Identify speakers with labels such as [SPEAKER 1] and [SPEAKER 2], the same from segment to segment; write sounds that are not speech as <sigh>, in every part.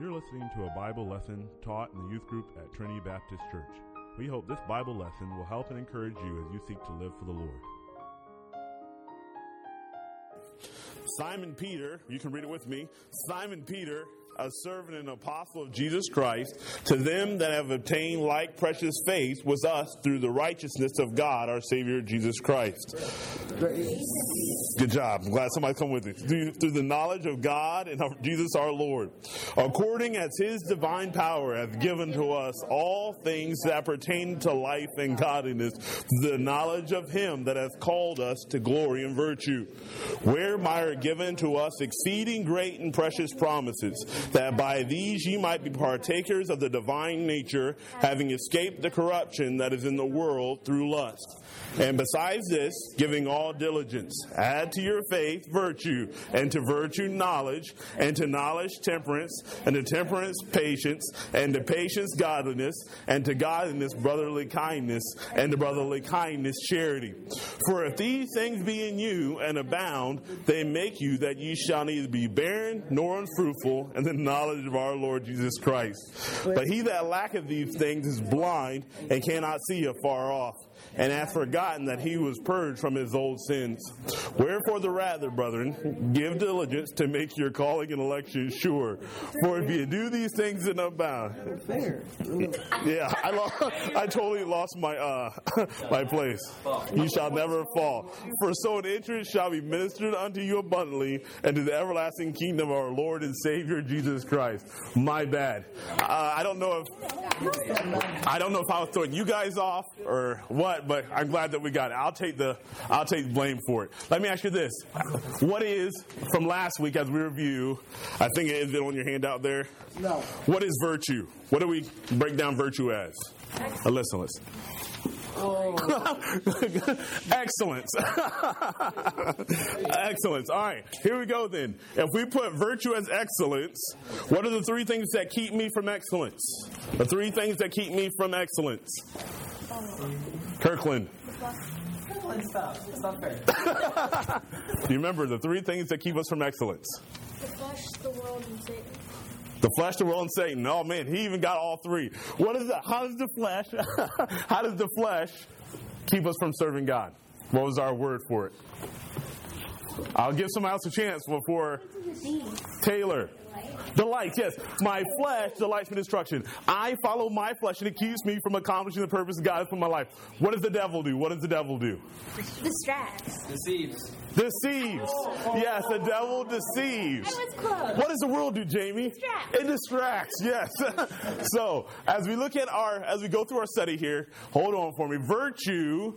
[SPEAKER 1] You're listening to a Bible lesson taught in the youth group at Trinity Baptist Church. We hope this Bible lesson will help and encourage you as you seek to live for the Lord.
[SPEAKER 2] Simon Peter, you can read it with me. Simon Peter, a servant and apostle of Jesus Christ, to them that have obtained like precious faith with us through the righteousness of God, our Savior Jesus Christ. Good job. I'm glad somebody come with it. Through, through the knowledge of God and of Jesus our Lord, according as His divine power hath given to us all things that pertain to life and godliness, the knowledge of Him that hath called us to glory and virtue, whereby are given to us exceeding great and precious promises, that by these ye might be partakers of the divine nature, having escaped the corruption that is in the world through lust. And besides this, giving all diligence, add to your faith virtue, and to virtue knowledge, and to knowledge temperance, and to temperance patience, and to patience godliness, and to godliness brotherly kindness, and to brotherly kindness charity. For if these things be in you and abound, they make you that ye shall neither be barren nor unfruitful in the knowledge of our Lord Jesus Christ. But he that lacketh these things is blind and cannot see afar off and hath forgotten that he was purged from his old sins. Wherefore, the rather, brethren, give diligence to make your calling and election sure. For if you do these things in abound, yeah, I, lost, I totally lost my uh, <laughs> my place. You shall never fall. For so an interest shall be ministered unto you abundantly, and to the everlasting kingdom of our Lord and Savior Jesus Christ. My bad. Uh, I don't know if I don't know if I was throwing you guys off or what, but I'm glad that we got it. I'll take the I'll take the blame for it. Let me ask you this: What is from last week as we review? I think it is it on your handout there.
[SPEAKER 3] No.
[SPEAKER 2] What is virtue? What do we break down virtue as? Uh, listen, listen. <laughs> Excellence. <laughs> excellence. All right, here we go then. If we put virtue as excellence, what are the three things that keep me from excellence? The three things that keep me from excellence. Kirkland.
[SPEAKER 3] Kirkland stop. It's not fair.
[SPEAKER 2] Do <laughs> you remember the three things that keep us from excellence?
[SPEAKER 4] The flesh, the world, and Satan.
[SPEAKER 2] The flesh, the world, and Satan. Oh man, he even got all three. What is that? How does the flesh? <laughs> how does the flesh keep us from serving God? What was our word for it? I'll give someone else a chance before Taylor. Delights, yes. My flesh delights in destruction. I follow my flesh and it keeps me from accomplishing the purpose of God has for my life. What does the devil do? What does the devil do?
[SPEAKER 4] Distracts.
[SPEAKER 3] Deceives.
[SPEAKER 2] Deceives. Yes, the devil deceives.
[SPEAKER 4] I was close.
[SPEAKER 2] What does the world do, Jamie?
[SPEAKER 4] Distracts.
[SPEAKER 2] It distracts, yes. <laughs> so, as we look at our, as we go through our study here, hold on for me. Virtue,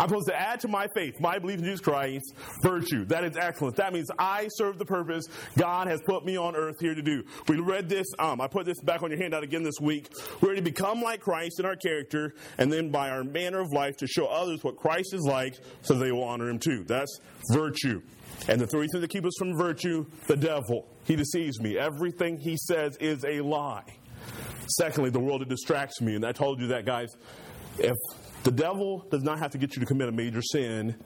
[SPEAKER 2] I'm supposed to add to my faith, my belief in Jesus Christ, virtue. That is excellence. That means I serve the purpose God has put me on earth here to do. We read this, um, I put this back on your handout again this week. We're to become like Christ in our character, and then by our manner of life to show others what Christ is like so they will honor him too. That's virtue. And the three things that keep us from virtue the devil. He deceives me. Everything he says is a lie. Secondly, the world it distracts me. And I told you that, guys. If the devil does not have to get you to commit a major sin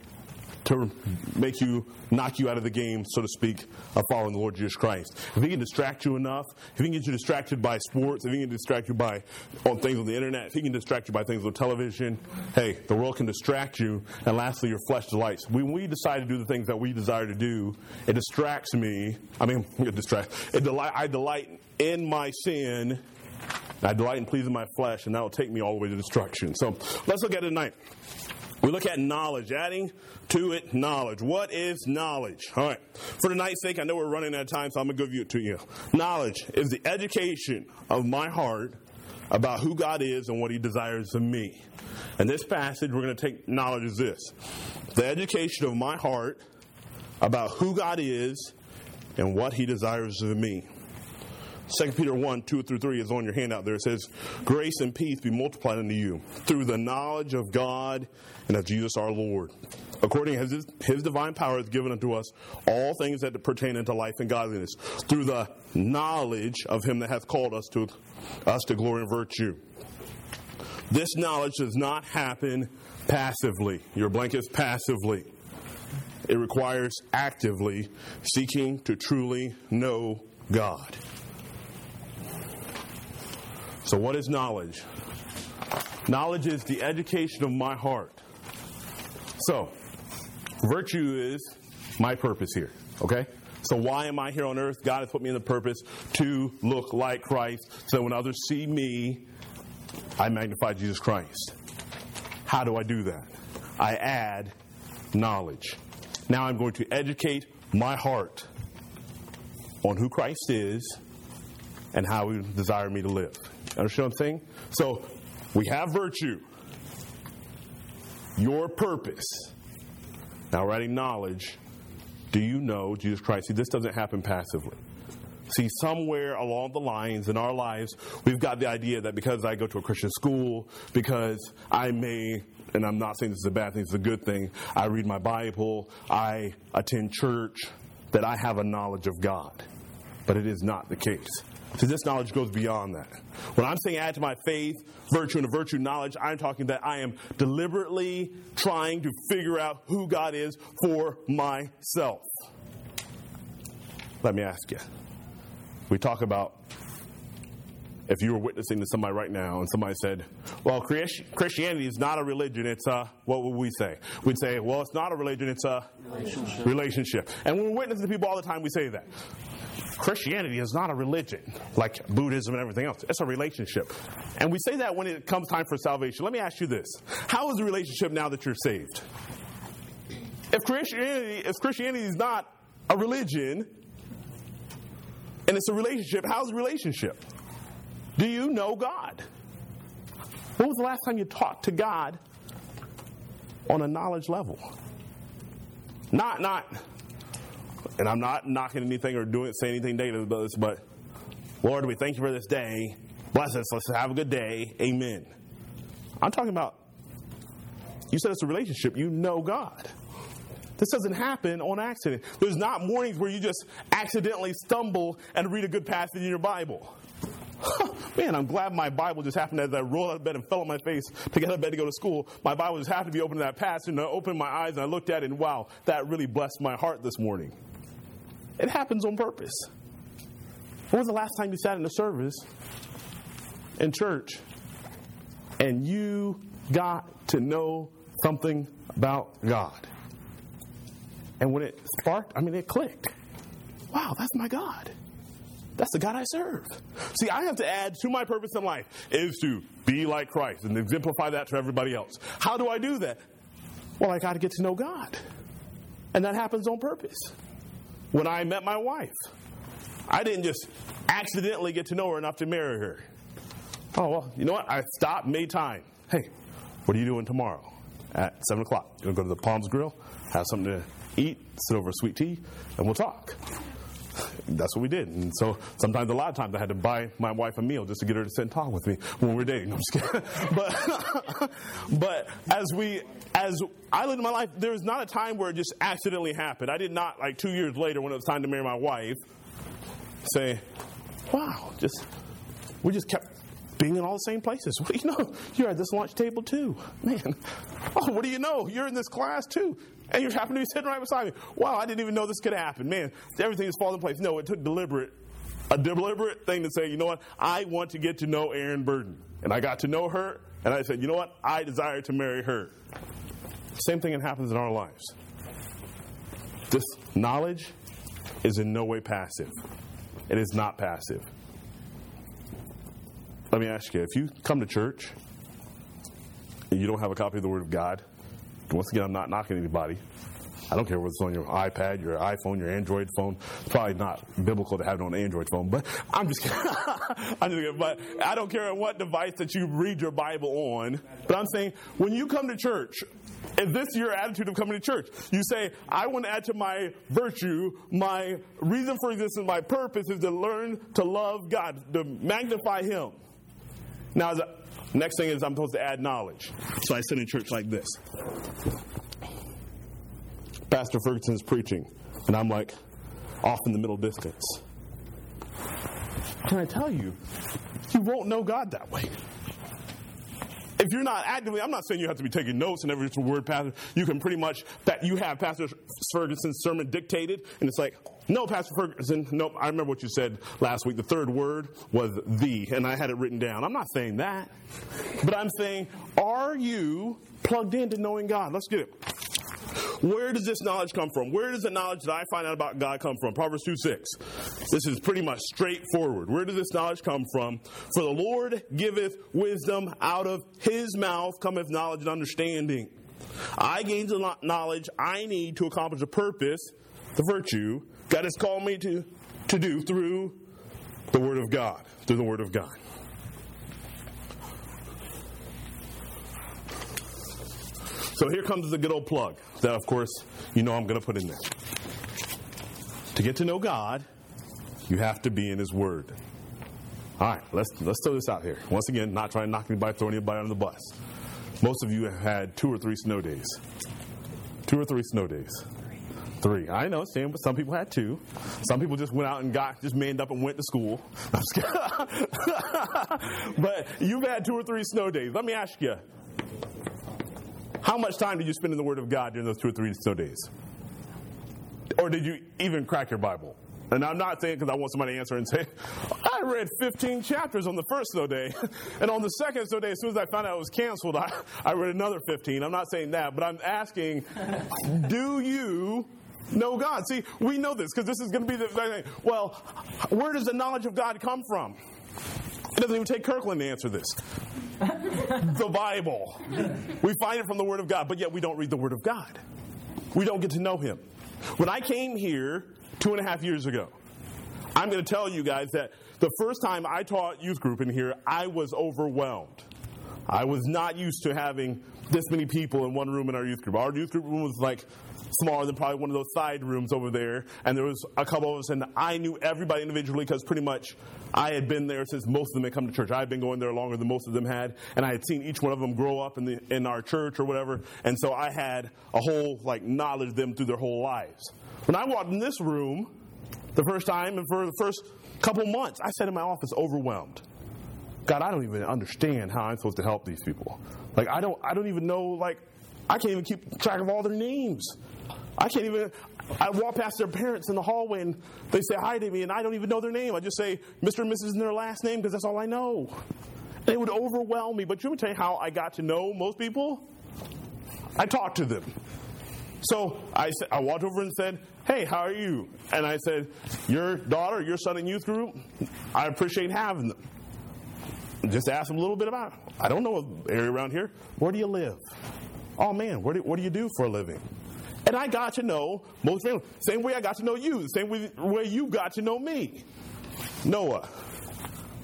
[SPEAKER 2] to make you knock you out of the game, so to speak, of following the Lord Jesus Christ. If he can distract you enough, if he can get you distracted by sports, if he can distract you by on things on the internet, if he can distract you by things on television, hey, the world can distract you. And lastly, your flesh delights. When we decide to do the things that we desire to do, it distracts me. I mean, <laughs> it distracts. It. I delight in my sin. I delight in pleasing my flesh, and that will take me all the way to destruction. So let's look at it tonight. We look at knowledge, adding to it knowledge. What is knowledge? All right. For tonight's sake, I know we're running out of time, so I'm going to give it to you. Knowledge is the education of my heart about who God is and what He desires of me. In this passage, we're going to take knowledge as this the education of my heart about who God is and what He desires of me. 2 Peter 1, 2 through 3 is on your handout there. It says, Grace and peace be multiplied unto you through the knowledge of God and of Jesus our Lord. According as his, his divine power has given unto us all things that pertain unto life and godliness, through the knowledge of him that hath called us to us to glory and virtue. This knowledge does not happen passively. Your blank is passively. It requires actively seeking to truly know God. So, what is knowledge? Knowledge is the education of my heart. So, virtue is my purpose here, okay? So, why am I here on earth? God has put me in the purpose to look like Christ so that when others see me, I magnify Jesus Christ. How do I do that? I add knowledge. Now I'm going to educate my heart on who Christ is and how He desire me to live. Understand what I'm saying? So we have virtue, your purpose. Now, writing knowledge. Do you know Jesus Christ? See, this doesn't happen passively. See, somewhere along the lines in our lives, we've got the idea that because I go to a Christian school, because I may, and I'm not saying this is a bad thing, it's a good thing, I read my Bible, I attend church, that I have a knowledge of God. But it is not the case. See, this knowledge goes beyond that. When I'm saying add to my faith, virtue, and a virtue knowledge, I'm talking that I am deliberately trying to figure out who God is for myself. Let me ask you. We talk about if you were witnessing to somebody right now and somebody said, well, Christianity is not a religion, it's a, what would we say? We'd say, well, it's not a religion, it's a relationship. relationship. And when we're witnessing to people all the time, we say that. Christianity is not a religion like Buddhism and everything else. It's a relationship. And we say that when it comes time for salvation. Let me ask you this How is the relationship now that you're saved? If Christianity, if Christianity is not a religion and it's a relationship, how's the relationship? Do you know God? When was the last time you talked to God on a knowledge level? Not, not, and I'm not knocking anything or doing say anything negative about this, but Lord, we thank you for this day. Bless us. Let's have a good day. Amen. I'm talking about you said it's a relationship. You know God. This doesn't happen on accident. There's not mornings where you just accidentally stumble and read a good passage in your Bible. <laughs> Man, I'm glad my Bible just happened as I rolled out of bed and fell on my face to get out of bed to go to school. My Bible just happened to be open to that passage, and I opened my eyes and I looked at it, and wow, that really blessed my heart this morning. It happens on purpose. When was the last time you sat in a service in church and you got to know something about God? And when it sparked, I mean, it clicked. Wow, that's my God. That's the God I serve. See, I have to add to my purpose in life is to be like Christ and exemplify that to everybody else. How do I do that? Well, I got to get to know God. And that happens on purpose when I met my wife. I didn't just accidentally get to know her enough to marry her. Oh, well, you know what? I stopped, made time. Hey, what are you doing tomorrow at 7 o'clock? You want to go to the Palms Grill, have something to eat, sit over a sweet tea, and we'll talk. That's what we did. And so sometimes, a lot of times, I had to buy my wife a meal just to get her to sit and talk with me when we were dating. I'm just kidding. <laughs> but, <laughs> but as we, as I lived my life, there was not a time where it just accidentally happened. I did not, like two years later, when it was time to marry my wife, say, wow, just, we just kept being in all the same places. <laughs> What do you know? You're at this lunch table too. Man. Oh, what do you know? You're in this class too. And you happen to be sitting right beside me. Wow, I didn't even know this could happen. Man, everything is falling in place. No, it took deliberate, a deliberate thing to say, you know what? I want to get to know Erin Burden. And I got to know her, and I said, you know what? I desire to marry her. Same thing that happens in our lives. This knowledge is in no way passive. It is not passive. Let me ask you if you come to church and you don't have a copy of the Word of God, once again, I'm not knocking anybody. I don't care it's on your iPad, your iPhone, your Android phone. It's probably not biblical to have it on an Android phone, but I'm just kidding. <laughs> I'm just kidding. But I don't care what device that you read your Bible on. But I'm saying when you come to church, is this your attitude of coming to church? You say, I want to add to my virtue, my reason for existence, my purpose is to learn to love God, to magnify Him. Now, as a, next thing is I'm supposed to add knowledge. So I sit in church like this. Pastor Ferguson's preaching, and I'm like off in the middle distance. Can I tell you, you won't know God that way. if you're not actively, I'm not saying you have to be taking notes and every word, Pastor. You can pretty much that you have Pastor Ferguson's sermon dictated, and it's like, no, Pastor Ferguson, nope. I remember what you said last week. The third word was the, and I had it written down. I'm not saying that, but I'm saying, are you plugged into knowing God? Let's get it. Where does this knowledge come from? Where does the knowledge that I find out about God come from? Proverbs 2 6. This is pretty much straightforward. Where does this knowledge come from? For the Lord giveth wisdom, out of his mouth cometh knowledge and understanding. I gain the knowledge I need to accomplish the purpose, the virtue God has called me to, to do through the Word of God. Through the Word of God. So here comes the good old plug that, of course, you know I'm going to put in there. To get to know God, you have to be in His Word. All right, let's let's throw this out here. Once again, not trying to knock anybody, throw anybody under the bus. Most of you have had two or three snow days. Two or three snow days. Three. I know, Sam, but some people had two. Some people just went out and got, just manned up and went to school. <laughs> <laughs> but you've had two or three snow days. Let me ask you, how much time did you spend in the Word of God during those two or three snow days? Or did you even crack your Bible? And I'm not saying because I want somebody to answer and say, I read 15 chapters on the first snow day. <laughs> And on the second snow day, as soon as I found out it was canceled, <laughs> I, I read another 15. I'm not saying that, but I'm asking, <laughs> do you know God? See, we know this because this is going to be the thing. Well, where does the knowledge of God come from? It doesn't even take Kirkland to answer this. the Bible. We find it from the Word of God, but yet we don't read the Word of God. We don't get to know Him. When I came here two and a half years ago, I'm going to tell you guys that the first time I taught youth group in here, I was overwhelmed. I was not used to having this many people in one room in our youth group. Our youth group room was like smaller than probably one of those side rooms over there. And there was a couple of us, and I knew everybody individually because pretty much I had been there since most of them had come to church. I had been going there longer than most of them had, and I had seen each one of them grow up in the in our church or whatever. And so I had a whole like knowledge of them through their whole lives. When I walked in this room the first time, and for the first couple months, I sat in my office overwhelmed. God, I don't even understand how I'm supposed to help these people. Like I don't I don't even know like I can't even keep track of all their names. I can't even. I walk past their parents in the hallway and they say hi to me, and I don't even know their name. I just say Mr. and Mrs. and their last name because that's all I know. They would overwhelm me. But you would tell you how I got to know most people? I talked to them. So I, I walked over and said, Hey, how are you? And I said, Your daughter, your son in youth group, I appreciate having them. Just ask them a little bit about. I don't know an area around here. Where do you live? Oh man, do, what do you do for a living? And I got to know most families. Same way I got to know you, the same way you got to know me. Noah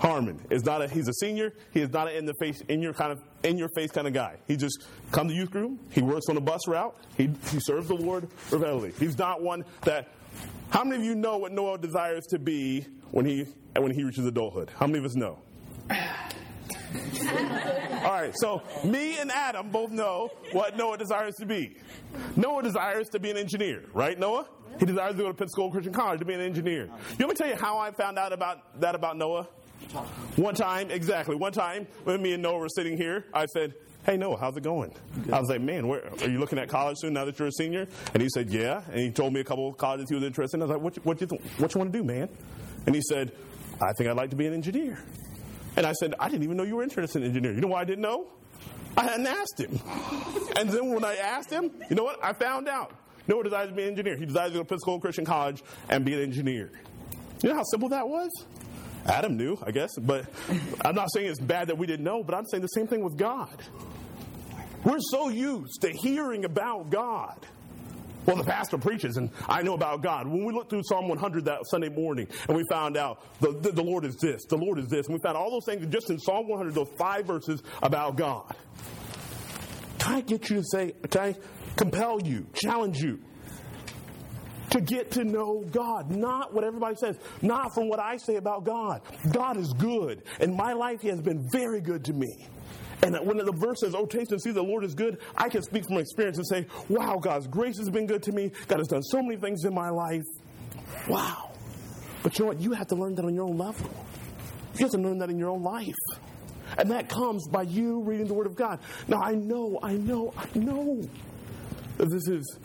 [SPEAKER 2] Harmon is not a he's a senior, he is not an in the face in your kind of in your face kind of guy. He just come to youth group, he works on a bus route, he he serves the Lord repeatedly. He's not one that how many of you know what Noah desires to be when he when he reaches adulthood? How many of us know? <laughs> All right, so me and Adam both know what Noah desires to be. Noah desires to be an engineer, right, Noah? He desires to go to Pensacola Christian College to be an engineer. You want me to tell you how I found out about that about Noah? One time, exactly. One time when me and Noah were sitting here, I said, Hey Noah, how's it going? Good. I was like, man, where, are you looking at college soon now that you're a senior? And he said, yeah. And he told me a couple of colleges he was interested in. I was like, what, what, you, what you want to do, man? And he said, I think I'd like to be an engineer. And I said, I didn't even know you were interested in engineering. You know why I didn't know? I hadn't asked him. And then when I asked him, you know what? I found out. Noah desires to be an engineer. He desires to go to Pensacola Christian College and be an engineer. You know how simple that was? Adam knew, I guess, but I'm not saying it's bad that we didn't know, but I'm saying the same thing with God. We're so used to hearing about God well, the pastor preaches, and I know about God. When we looked through Psalm 100 that Sunday morning, and we found out the, the, the Lord is this, the Lord is this, and we found all those things just in Psalm 100, those five verses about God. Can I get you to say, can I compel you, challenge you to get to know God, not what everybody says, not from what I say about God. God is good, and my life He has been very good to me. And when the verse says, Oh, taste and see the Lord is good, I can speak from experience and say, Wow, God's grace has been good to me. God has done so many things in my life. Wow. But you know what? You have to learn that on your own level. You have to learn that in your own life. And that comes by you reading the Word of God. Now, I know, I know, I know that this is,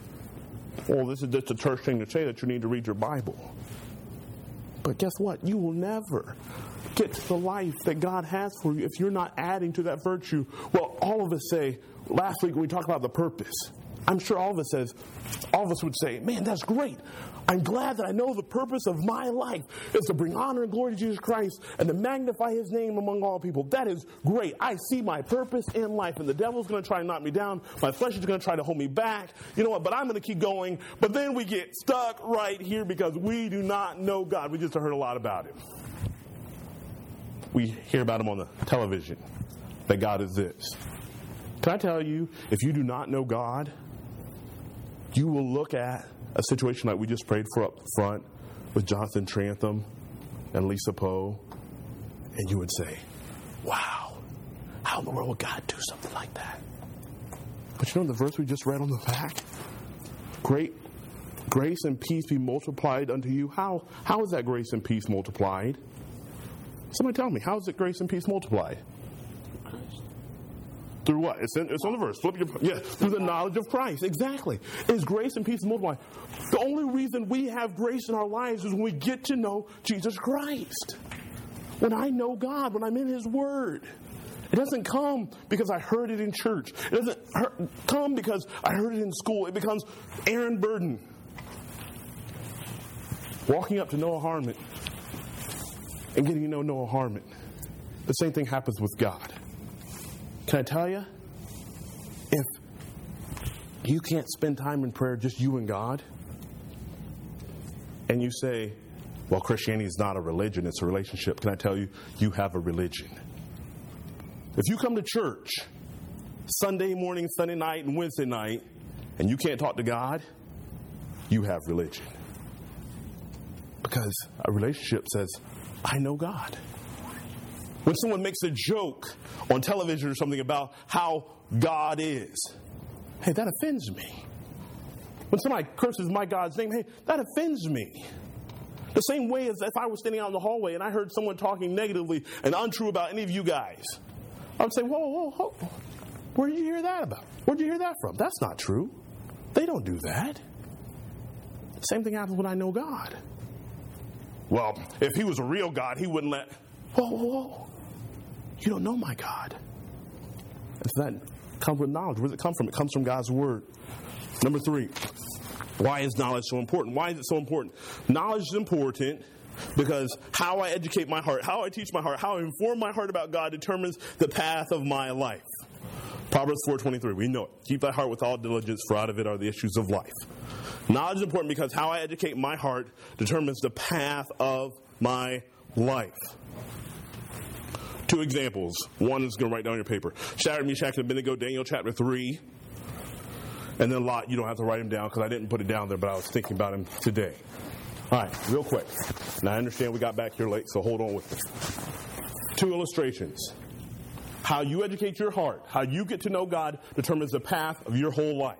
[SPEAKER 2] well, this is just a church thing to say that you need to read your Bible. But guess what? You will never get to the life that God has for you if you're not adding to that virtue. Well, all of us say, last week we talked about the purpose. I'm sure all of us says, all of us would say, man, that's great. I'm glad that I know the purpose of my life is to bring honor and glory to Jesus Christ and to magnify his name among all people. That is great. I see my purpose in life, and the devil's going to try to knock me down. My flesh is going to try to hold me back. You know what? But I'm going to keep going. But then we get stuck right here because we do not know God. We just heard a lot about him. We hear about him on the television that God is this. Can I tell you, if you do not know God, you will look at a situation like we just prayed for up front with Jonathan Trantham and Lisa Poe, and you would say, Wow, how in the world would God do something like that? But you know the verse we just read on the back? Great grace and peace be multiplied unto you. How, how is that grace and peace multiplied? Somebody tell me, how is it grace and peace multiplied? Through what? It's, in, it's on the verse. Flip your yeah. Through the knowledge of Christ. Exactly. Is grace and peace multiplied? The only reason we have grace in our lives is when we get to know Jesus Christ. When I know God, when I'm in His Word. It doesn't come because I heard it in church. It doesn't come because I heard it in school. It becomes Aaron Burden walking up to Noah Harmon and getting to know Noah Harmon. The same thing happens with God. Can I tell you? If you can't spend time in prayer, just you and God, and you say, well, Christianity is not a religion, it's a relationship, can I tell you, you have a religion. If you come to church Sunday morning, Sunday night, and Wednesday night, and you can't talk to God, you have religion. Because a relationship says, I know God. When someone makes a joke on television or something about how God is, hey, that offends me. When somebody curses my God's name, hey, that offends me. The same way as if I was standing out in the hallway and I heard someone talking negatively and untrue about any of you guys, I would say, whoa, whoa, whoa. Where did you hear that about? Where did you hear that from? That's not true. They don't do that. Same thing happens when I know God. Well, if he was a real God, he wouldn't let. Whoa, whoa, whoa. You don't know my God. So that comes with knowledge. Where does it come from? It comes from God's Word. Number three, why is knowledge so important? Why is it so important? Knowledge is important because how I educate my heart, how I teach my heart, how I inform my heart about God determines the path of my life. Proverbs 4:23, we know it. Keep thy heart with all diligence, for out of it are the issues of life. Knowledge is important because how I educate my heart determines the path of my life. Two examples. One is going to write down your paper. Shadrach, Meshach, and Abednego, Daniel chapter 3. And then Lot, you don't have to write him down because I didn't put it down there, but I was thinking about him today. All right, real quick. Now I understand we got back here late, so hold on with me. Two illustrations. How you educate your heart, how you get to know God determines the path of your whole life.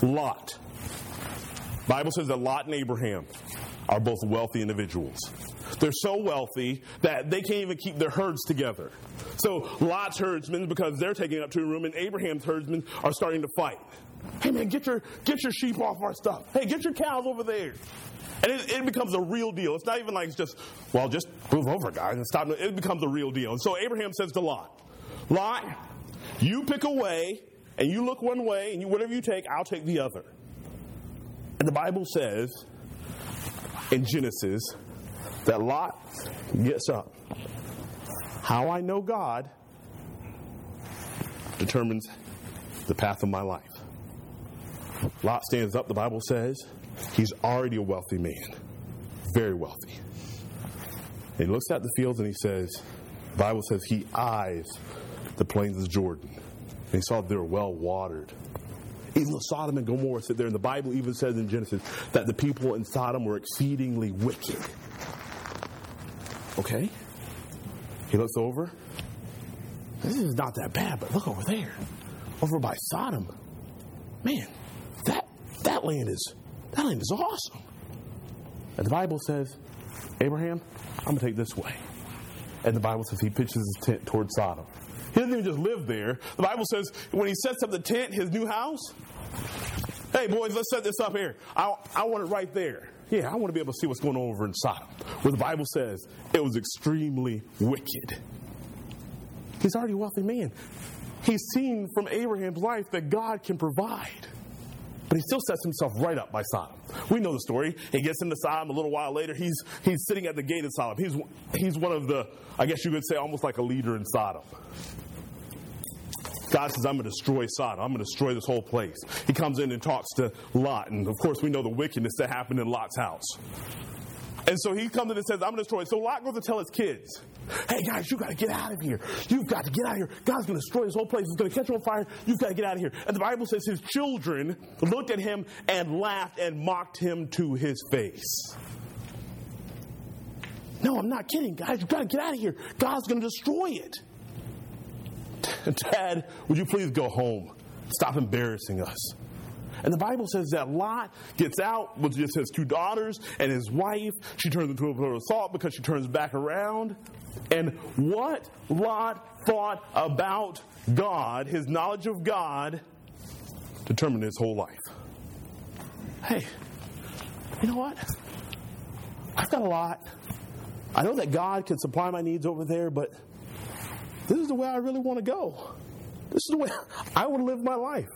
[SPEAKER 2] Lot. Bible says that Lot and Abraham are both wealthy individuals. They're so wealthy that they can't even keep their herds together. So Lot's herdsmen, because they're taking up two room, and Abraham's herdsmen are starting to fight. Hey man, get your get your sheep off our stuff. Hey, get your cows over there. And it, it, becomes a real deal. It's not even like it's just, well, just move over, guys, and stop. It becomes a real deal. And so Abraham says to Lot, Lot, you pick a way, and you look one way, and you, whatever you take, I'll take the other. And the Bible says in Genesis that Lot gets up. How I know God determines the path of my life. Lot stands up, the Bible says. He's already a wealthy man, very wealthy. He looks at the fields and he says, the Bible says he eyes the plains of Jordan. And he saw they were well watered. Even though Sodom and Gomorrah sit there, and the Bible even says in Genesis that the people in Sodom were exceedingly wicked. Okay? He looks over. This is not that bad, but look over there. Over by Sodom. Man, that that land is that land is awesome. And the Bible says, Abraham, I'm gonna take this way. And the Bible says he pitches his tent towards Sodom. He doesn't even just live there. The Bible says when he sets up the tent, his new house, hey, boys, let's set this up here. I, I want it right there. Yeah, I want to be able to see what's going on over in Sodom, where the Bible says it was extremely wicked. He's already a wealthy man. He's seen from Abraham's life that God can provide. But he still sets himself right up by Sodom. We know the story. He gets into Sodom a little while later. He's, he's sitting at the gate of Sodom. He's, he's one of the, I guess you could say, almost like a leader in Sodom. God says, I'm going to destroy Sodom. I'm going to destroy this whole place. He comes in and talks to Lot. And of course, we know the wickedness that happened in Lot's house. And so he comes in and says, I'm going to destroy it. So Lot goes to tell his kids, hey guys, you got to get out of here. You've got to get out of here. God's going to destroy this whole place. It's going to catch on fire. You've got to get out of here. And the Bible says his children looked at him and laughed and mocked him to his face. No, I'm not kidding, guys. You've got to get out of here. God's going to destroy it. <laughs> Dad, would you please go home? Stop embarrassing us. And the Bible says that Lot gets out with just his two daughters and his wife. She turns into a pillar of salt because she turns back around. And what Lot thought about God, his knowledge of God, determined his whole life. Hey, you know what? I've got a lot. I know that God can supply my needs over there, but this is the way I really want to go. This is the way <laughs> I want to live my life.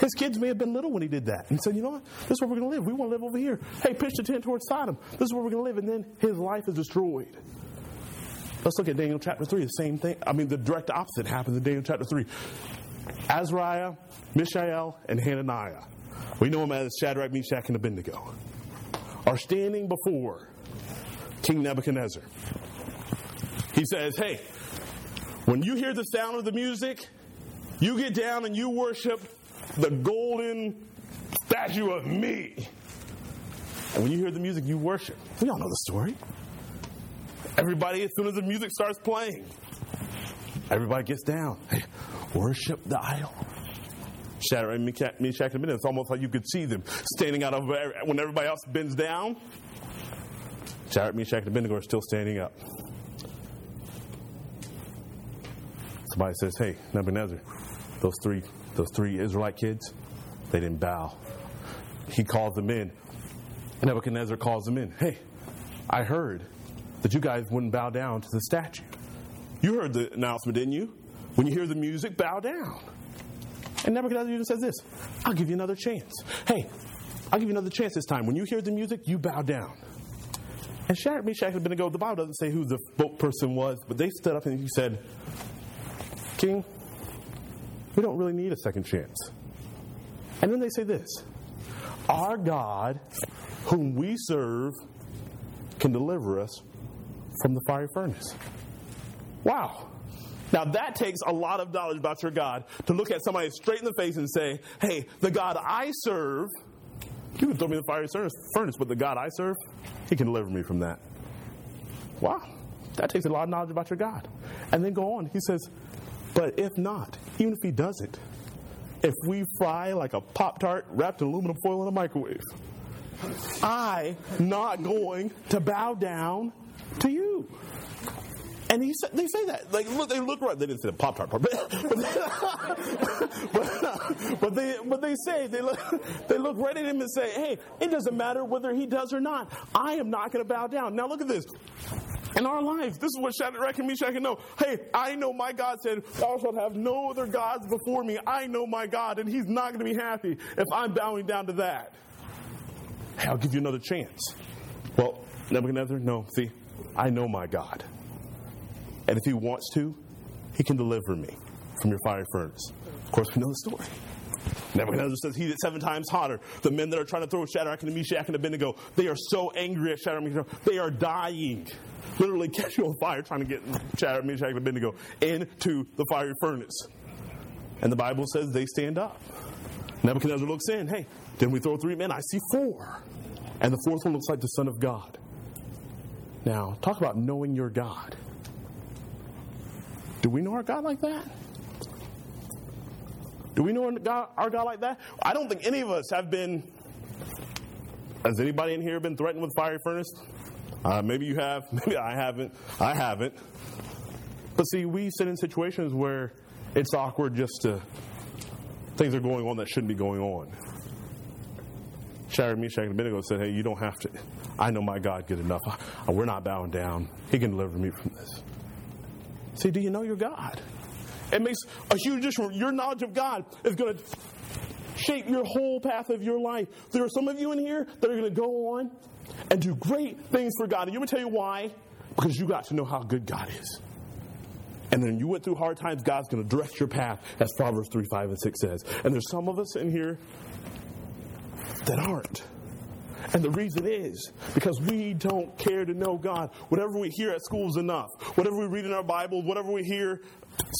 [SPEAKER 2] His kids may have been little when he did that. And said, you know what? This is where we're going to live. We want to live over here. Hey, pitch the tent towards Sodom. This is where we're going to live. And then his life is destroyed. Let's look at Daniel chapter 3. The same thing. I mean, the direct opposite happens in Daniel chapter 3. Azariah, Mishael, and Hananiah. We know them as Shadrach, Meshach, and Abednego. Are standing before King Nebuchadnezzar. He says, Hey, when you hear the sound of the music, you get down and you worship the golden statue of me. And when you hear the music, you worship. We all know the story. Everybody, as soon as the music starts playing, everybody gets down. Hey, worship the idol. Shadrach, Meshach, and Abednego. It's almost like you could see them standing out of when everybody else bends down. Shadrach, Meshach, and Abednego are still standing up. Somebody says, "Hey, Nebuchadnezzar, those three, those three Israelite kids, they didn't bow." He calls them in. Nebuchadnezzar calls them in. Hey, I heard that you guys wouldn't bow down to the statue. You heard the announcement, didn't you? When you hear the music, bow down. And Nebuchadnezzar even says this I'll give you another chance. Hey, I'll give you another chance this time. When you hear the music, you bow down. And Shadrach, Meshach, and Abednego, the Bible doesn't say who the boat person was, but they stood up and he said, King, we don't really need a second chance. And then they say this Our God, whom we serve, can deliver us from the fiery furnace. Wow. Now that takes a lot of knowledge about your God to look at somebody straight in the face and say, hey, the God I serve, you can throw me in the fiery furnace, but the God I serve, he can deliver me from that. Wow. That takes a lot of knowledge about your God. And then go on. He says, but if not, even if he doesn't, if we fry like a Pop Tart wrapped in aluminum foil in a microwave, I not going to bow down to you. And he they say that. Like, look, they look right. They didn't say the Pop Tart part, <laughs> but, but, but, they, but they say, they look, they look right at him and say, hey, it doesn't matter whether he does or not. I am not going to bow down. Now, look at this. In our lives, this is what Shadrach and Meshach know. Hey, I know my God said, Thou shalt have no other gods before me. I know my God, and He's not going to be happy if I'm bowing down to that. Hey, I'll give you another chance. Well, Nebuchadnezzar, no, see, I know my God. And if he wants to, he can deliver me from your fiery furnace. Of course, we know the story. Nebuchadnezzar says, He it seven times hotter. The men that are trying to throw Shadrach and Meshach and Abednego, they are so angry at Shadrach and Meshach, they are dying. Literally catching on fire trying to get Shadrach, Meshach, and Abednego into the fiery furnace. And the Bible says they stand up. Nebuchadnezzar looks in. Hey, didn't we throw three men? I see four. And the fourth one looks like the Son of God. Now, talk about knowing your God. Do we know our God like that? Do we know our God, our God like that? I don't think any of us have been. Has anybody in here been threatened with fiery furnace? Uh, maybe you have. <laughs> Maybe I haven't. I haven't. But see, we sit in situations where it's awkward just to, things are going on that shouldn't be going on. Shadrach, Meshach, and Abednego said, Hey, you don't have to. I know my God good enough. We're not bowing down. He can deliver me from this. See, do you know your God? It makes a huge difference. Your knowledge of God is going to shape your whole path of your life. There are some of you in here that are going to go on and do great things for God. And you me tell you why? Because you got to know how good God is. And then you went through hard times, God's going to direct your path, as Proverbs 3, 5, and 6 says. And there's some of us in here that aren't. And the reason is because we don't care to know God. Whatever we hear at school is enough. Whatever we read in our Bible, whatever we hear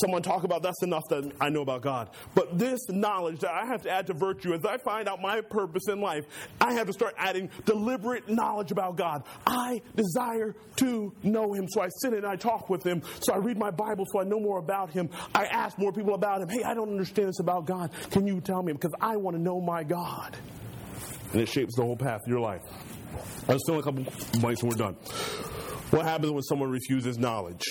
[SPEAKER 2] someone talk about, that's enough that I know about God. But this knowledge that I have to add to virtue, as I find out my purpose in life, I have to start adding deliberate knowledge about God. I desire to know Him. So I sit and I talk with Him. So I read my Bible so I know more about Him. I ask more people about Him. Hey, I don't understand this about God. Can you tell me? Because I want to know my God and it shapes the whole path of your life. I'll still a couple points and we're done. What happens when someone refuses knowledge?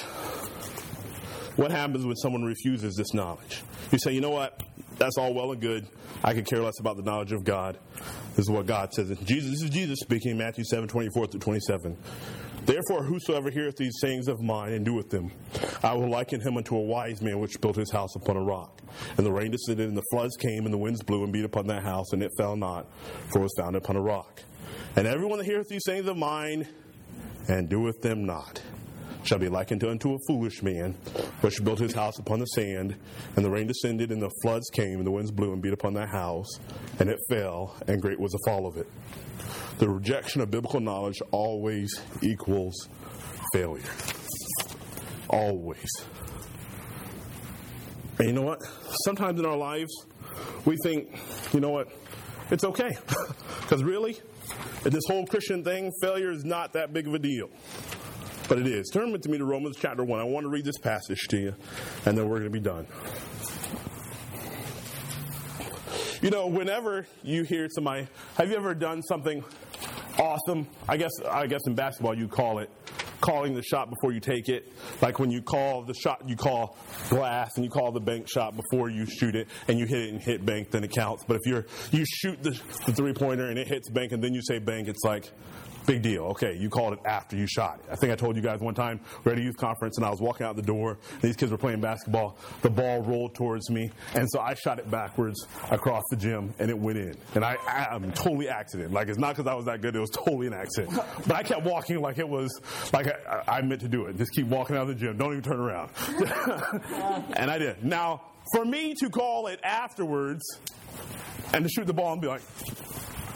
[SPEAKER 2] What happens when someone refuses this knowledge? You say, you know what? That's all well and good. I could care less about the knowledge of God. This is what God says. Jesus, this is Jesus speaking, in Matthew 7, 24 through 27. Therefore, whosoever heareth these sayings of mine and doeth them, I will liken him unto a wise man which built his house upon a rock. And the rain descended, and the floods came, and the winds blew and beat upon that house, and it fell not, for it was founded upon a rock. And everyone that heareth these sayings of mine and doeth them not shall be likened unto a foolish man which built his house upon the sand, and the rain descended, and the floods came, and the winds blew and beat upon that house, and it fell, and great was the fall of it. The rejection of biblical knowledge always equals failure. Always. And you know what? Sometimes in our lives, we think, you know what? It's okay. <laughs> Because really, this whole Christian thing, failure is not that big of a deal. But it is. Turn with me to Romans chapter 1. I want to read this passage to you, and then we're going to be done. You know, whenever you hear somebody, have you ever done something awesome? I guess I guess in basketball you call it calling the shot before you take it. Like when you call the shot, you call glass and you call the bank shot before you shoot it and you hit it and hit bank, then it counts. But if you're you shoot the, the three pointer and it hits bank and then you say bank, it's like Big deal. Okay, you called it after you shot it. I think I told you guys one time we are at a youth conference and I was walking out the door. these kids were playing basketball. The ball rolled towards me, and so I shot it backwards across the gym, and it went in. And I, I am totally accident. Like it's not because I was that good. It was totally an accident. But I kept walking like it was like I, I meant to do it. Just keep walking out of the gym. Don't even turn around. <laughs> and I did. Now, for me to call it afterwards and to shoot the ball and be like,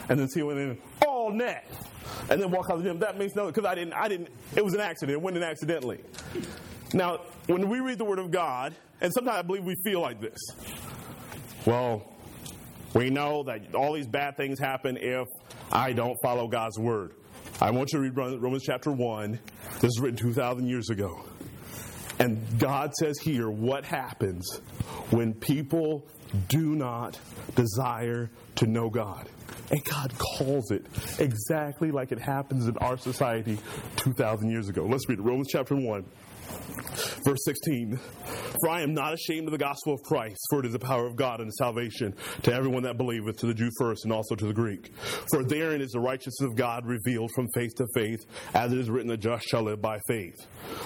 [SPEAKER 2] and then see it went in all net and then walk out of the gym. That makes no because I didn't. I didn't. It was an accident. It went in accidentally. Now, when we read the Word of God, and sometimes I believe we feel like this. Well, we know that all these bad things happen if I don't follow God's Word. I want you to read Romans chapter 1. This is written 2,000 years ago. And God says here what happens when people do not desire to know God. And God calls it exactly like it happens in our society 2,000 years ago. Let's read it. Romans chapter 1. Verse 16 For I am not ashamed of the gospel of Christ, for it is the power of God and salvation to everyone that believeth, to the Jew first and also to the Greek. For therein is the righteousness of God revealed from faith to faith, as it is written, the just shall live by faith.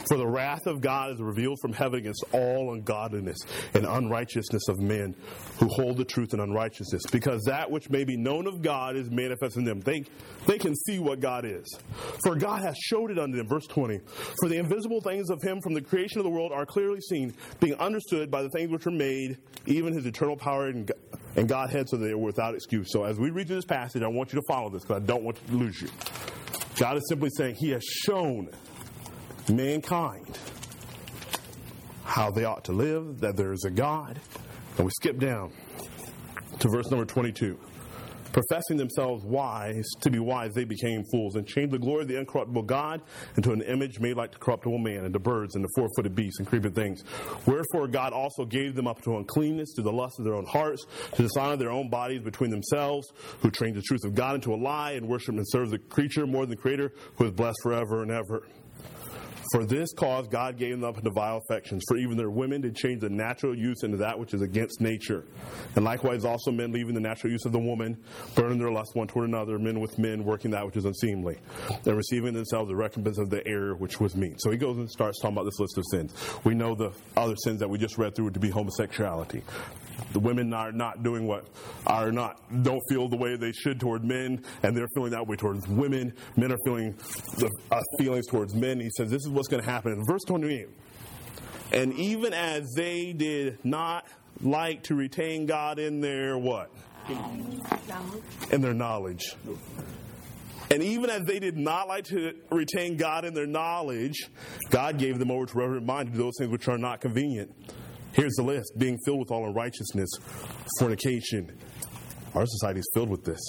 [SPEAKER 2] For the wrath of God is revealed from heaven against all ungodliness and unrighteousness of men who hold the truth in unrighteousness, because that which may be known of God is manifest in them. They, they can see what God is. For God has showed it unto them. Verse 20 For the invisible things of him from the creation of the world are clearly seen, being understood by the things which are made, even his eternal power and, and Godhead, so they are without excuse. So as we read through this passage, I want you to follow this because I don't want to lose you. God is simply saying he has shown mankind how they ought to live, that there is a God. And we skip down to verse number 22 professing themselves wise to be wise, they became fools and changed the glory of the incorruptible God into an image made like the corruptible man and the birds and the four footed beasts and creeping things. Wherefore God also gave them up to uncleanness, to the lust of their own hearts, to dishonor their own bodies between themselves, who trained the truth of God into a lie and worship and serve the creature more than the creator, who is blessed forever and ever. For this cause God gave them up into vile affections, for even their women did change the natural use into that which is against nature. And likewise also men leaving the natural use of the woman, burning their lust one toward another, men with men working that which is unseemly, and receiving themselves the recompense of the error which was meet. So he goes and starts talking about this list of sins. We know the other sins that we just read through to be homosexuality. The women are not doing what are not don't feel the way they should toward men, and they're feeling that way towards women. Men are feeling the uh, feelings towards men. He says this is what's going to happen in verse 28. And even as they did not like to retain God in their what? In their knowledge. And even as they did not like to retain God in their knowledge, God gave them over to reverent mind to do those things which are not convenient. Here's the list being filled with all unrighteousness, fornication. Our society is filled with this.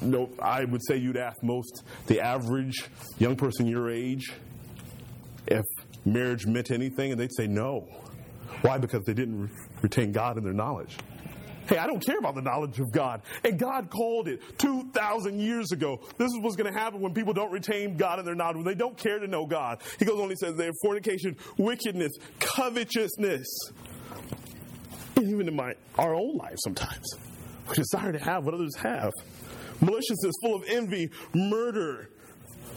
[SPEAKER 2] No, I would say you'd ask most, the average young person your age, if marriage meant anything, and they'd say no. Why? Because they didn't re- retain God in their knowledge. Hey, I don't care about the knowledge of God. And God called it 2,000 years ago. This is what's going to happen when people don't retain God in their knowledge, when they don't care to know God. He goes on, he says, there fornication, wickedness, covetousness. And even in my our own life sometimes. We desire to have what others have. Maliciousness, full of envy, murder,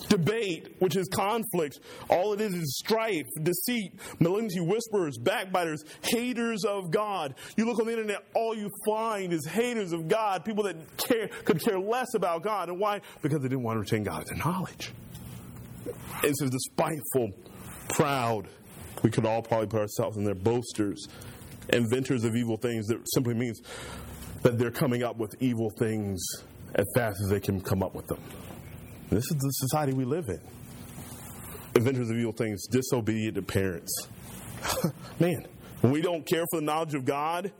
[SPEAKER 2] debate, which is conflict. All it is is strife, deceit, malignity, whisperers, backbiters, haters of God. You look on the internet, all you find is haters of God, people that care could care less about God. And why? Because they didn't want to retain God as knowledge. It says the spiteful, proud. We could all probably put ourselves in there boasters, inventors of evil things. That simply means that they're coming up with evil things as fast as they can come up with them. This is the society we live in. Inventors of evil things, disobedient to parents. <laughs> Man, when we don't care for the knowledge of God,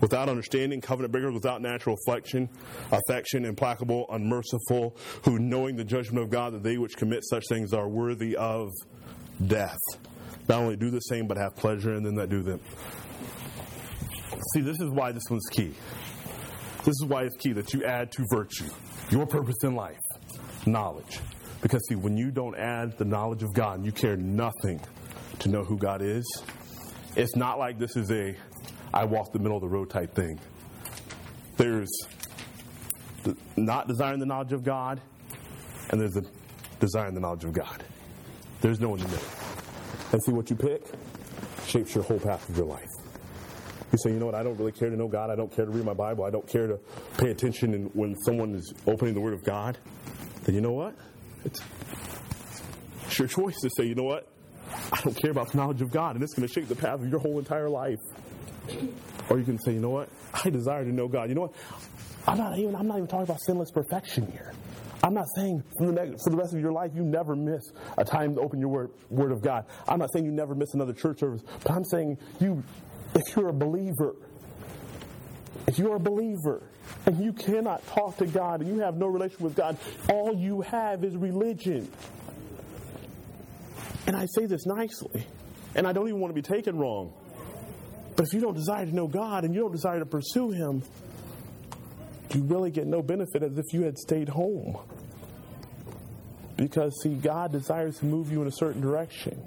[SPEAKER 2] without understanding, covenant breakers, without natural affection, affection, implacable, unmerciful, who knowing the judgment of God that they which commit such things are worthy of death. Not only do the same, but have pleasure in them that do them. See, this is why this one's key. This is why it's key that you add to virtue, your purpose in life knowledge. Because, see, when you don't add the knowledge of God and you care nothing to know who God is, it's not like this is a I walk the middle of the road type thing. There's the not desiring the knowledge of God, and there's the desiring the knowledge of God. There's no in the middle. And see what you pick shapes your whole path of your life. You say, you know what, I don't really care to know God. I don't care to read my Bible. I don't care to pay attention when someone is opening the Word of God then you know what? It's, your choice to say, you know what? I don't care about the knowledge of God, and it's going to shape the path of your whole entire life. Or you can say, you know what? I desire to know God. You know what? I'm not even, I'm not even talking about sinless perfection here. I'm not saying for the, next, for the rest of your life you never miss a time to open your word, word of God. I'm not saying you never miss another church service, but I'm saying you, if you're a believer, if you're a believer and you cannot talk to God and you have no relation with God, all you have is religion. And I say this nicely, and I don't even want to be taken wrong. But if you don't desire to know God and you don't desire to pursue Him, you really get no benefit as if you had stayed home. Because, see, God desires to move you in a certain direction.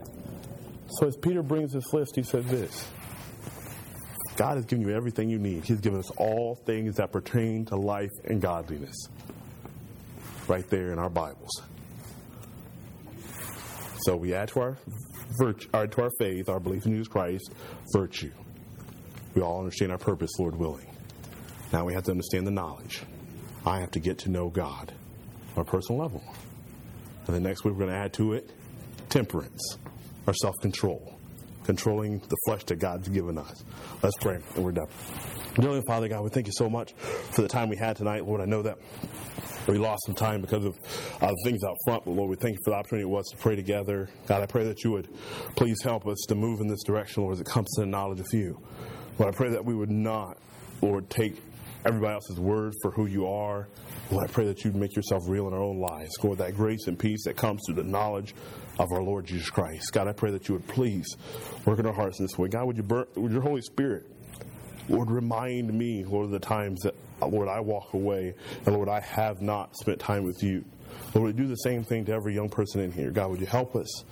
[SPEAKER 2] So, as Peter brings this list, he says this God has given you everything you need. He's given us all things that pertain to life and godliness. Right there in our Bibles. So we add to our virtue, add to our faith, our belief in Jesus Christ, virtue. We all understand our purpose, Lord willing. Now we have to understand the knowledge. I have to get to know God on a personal level. And then next week we're going to add to it temperance, or self control controlling the flesh that God's given us. Let's pray, and we're done. Dear Father God, we thank you so much for the time we had tonight. Lord, I know that we lost some time because of uh, things out front, but Lord, we thank you for the opportunity it was to pray together. God, I pray that you would please help us to move in this direction, Lord, as it comes to the knowledge of you. Lord, I pray that we would not, Lord, take everybody else's word for who you are. Lord, I pray that you'd make yourself real in our own lives. Lord, that grace and peace that comes through the knowledge of our Lord Jesus Christ. God, I pray that you would please work in our hearts in this way. God, would you burn, would your Holy Spirit Lord, remind me, Lord, of the times that, Lord, I walk away, and Lord, I have not spent time with you. Lord, you do the same thing to every young person in here? God, would you help us,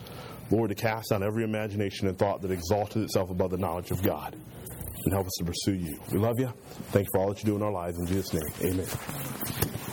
[SPEAKER 2] Lord, to cast down every imagination and thought that exalted itself above the knowledge of God, and help us to pursue you. We love you. Thank you for all that you do in our lives. In Jesus' name, amen.